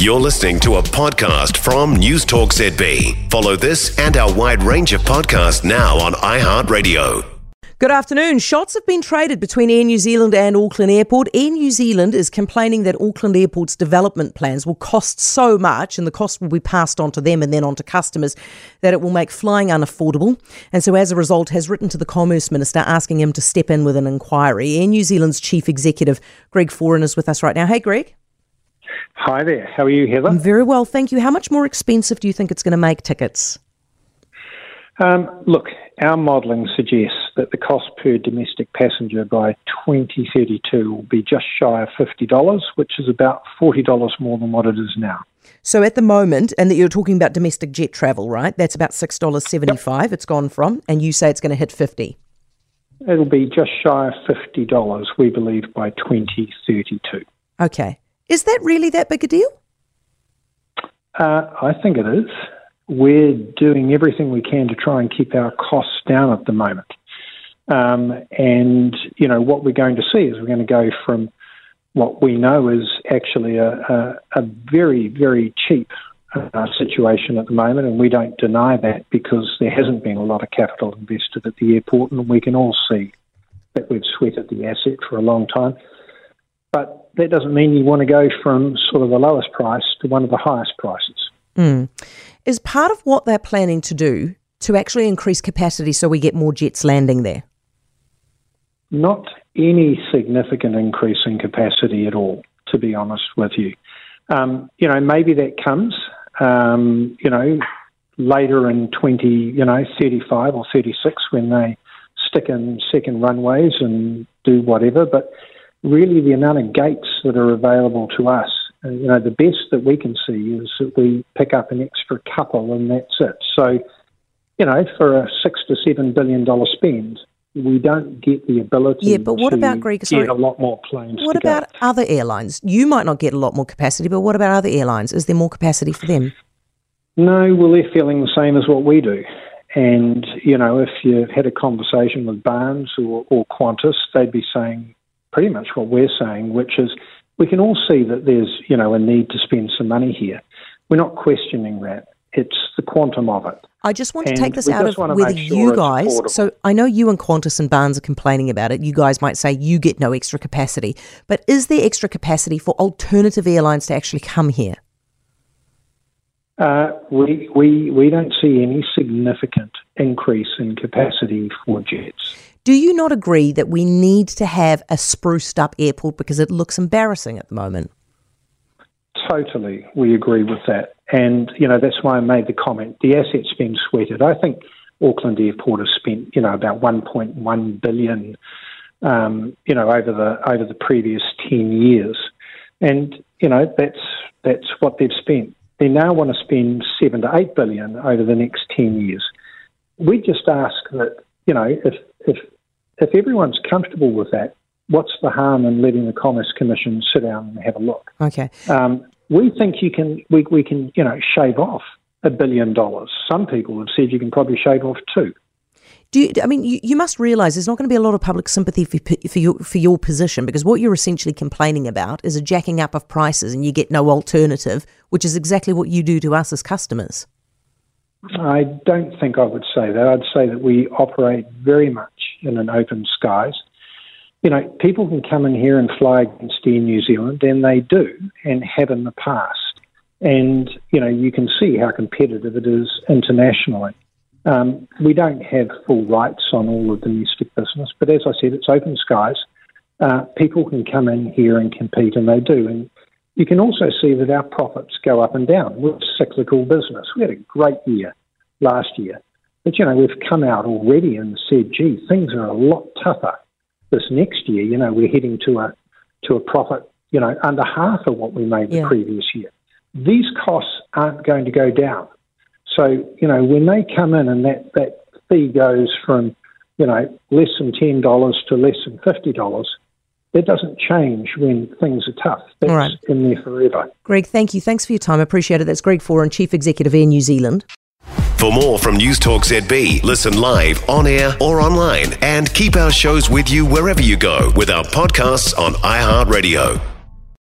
You're listening to a podcast from News Talk ZB. Follow this and our wide range of podcasts now on iHeartRadio. Good afternoon. Shots have been traded between Air New Zealand and Auckland Airport. Air New Zealand is complaining that Auckland Airport's development plans will cost so much and the cost will be passed on to them and then on to customers that it will make flying unaffordable. And so, as a result, has written to the Commerce Minister asking him to step in with an inquiry. Air New Zealand's Chief Executive, Greg Foran, is with us right now. Hey, Greg. Hi there. How are you, Heather? I'm very well, thank you. How much more expensive do you think it's going to make tickets? Um, look, our modelling suggests that the cost per domestic passenger by 2032 will be just shy of $50, which is about $40 more than what it is now. So at the moment, and that you're talking about domestic jet travel, right? That's about $6.75 yep. it's gone from, and you say it's going to hit 50 It'll be just shy of $50, we believe, by 2032. Okay. Is that really that big a deal? Uh, I think it is. We're doing everything we can to try and keep our costs down at the moment. Um, and, you know, what we're going to see is we're going to go from what we know is actually a, a, a very, very cheap uh, situation at the moment, and we don't deny that because there hasn't been a lot of capital invested at the airport, and we can all see that we've sweated the asset for a long time. But that doesn't mean you want to go from sort of the lowest price to one of the highest prices. Mm. Is part of what they're planning to do to actually increase capacity so we get more jets landing there? Not any significant increase in capacity at all, to be honest with you. Um, you know, maybe that comes, um, you know, later in 20, you know, 35 or 36 when they stick in second runways and do whatever. But really the amount of gates that are available to us. Uh, you know, the best that we can see is that we pick up an extra couple and that's it. So, you know, for a six to seven billion dollar spend, we don't get the ability. Yeah, but what about Greek? Sorry, get a lot more planes. What about go. other airlines? You might not get a lot more capacity, but what about other airlines? Is there more capacity for them? No, well, they're feeling the same as what we do. And, you know, if you've had a conversation with BARNZ or, or Qantas, they'd be saying, pretty much what we're saying, which is we can all see that there's you know a need to spend some money here. We're not questioning that. It's the quantum of it. I just want to take this out of whether sure you guys. So I know you and Qantas and BARNZ are complaining about it. You guys might say you get no extra capacity, but is there extra capacity for alternative airlines to actually come here? Uh, we, we, we don't see any significant increase in capacity for jets. Do you not agree that we need to have a spruced up airport because it looks embarrassing at the moment? Totally, we agree with that. And, you know, that's why I made the comment. The asset's been sweated. I think Auckland Airport has spent, you know, about 1.1 billion, um, you know, over the over the previous 10 years. And, you know, that's that's what they've spent. They now want to spend seven to eight billion over the next 10 years. We just ask that, you know, if if if everyone's comfortable with that, what's the harm in letting the Commerce Commission sit down and have a look? Okay. Um, we think you can we, we can you know shave off a billion dollars. Some people have said you can probably shave off two. Do you, I mean you, you must realise there's not going to be a lot of public sympathy for, for your for your position because what you're essentially complaining about is a jacking up of prices and you get no alternative, which is exactly what you do to us as customers. I don't think I would say that. I'd say that we operate very much in an open skies. You know, people can come in here and fly against Air New Zealand, and they do, and have in the past. And, you know, you can see how competitive it is internationally. Um, we don't have full rights on all of the domestic business, but as I said, it's open skies. Uh, people can come in here and compete, and they do. And you can also see that our profits go up and down. We're a cyclical business. We had a great year last year. But, you know, we've come out already and said, gee, things are a lot tougher this next year. You know, we're heading to a, to a profit, you know, under half of what we made yeah. the previous year. These costs aren't going to go down. So, you know, when they come in and that, that fee goes from, you know, less than $10 to less than $50, that doesn't change when things are tough. That's All right. in there forever. Greg, thank you. Thanks for your time. I appreciate it. That's Greg Foran, Chief Executive Air New Zealand. For more from News Talk ZB, listen live, on air, or online, and keep our shows with you wherever you go with our podcasts on iHeartRadio.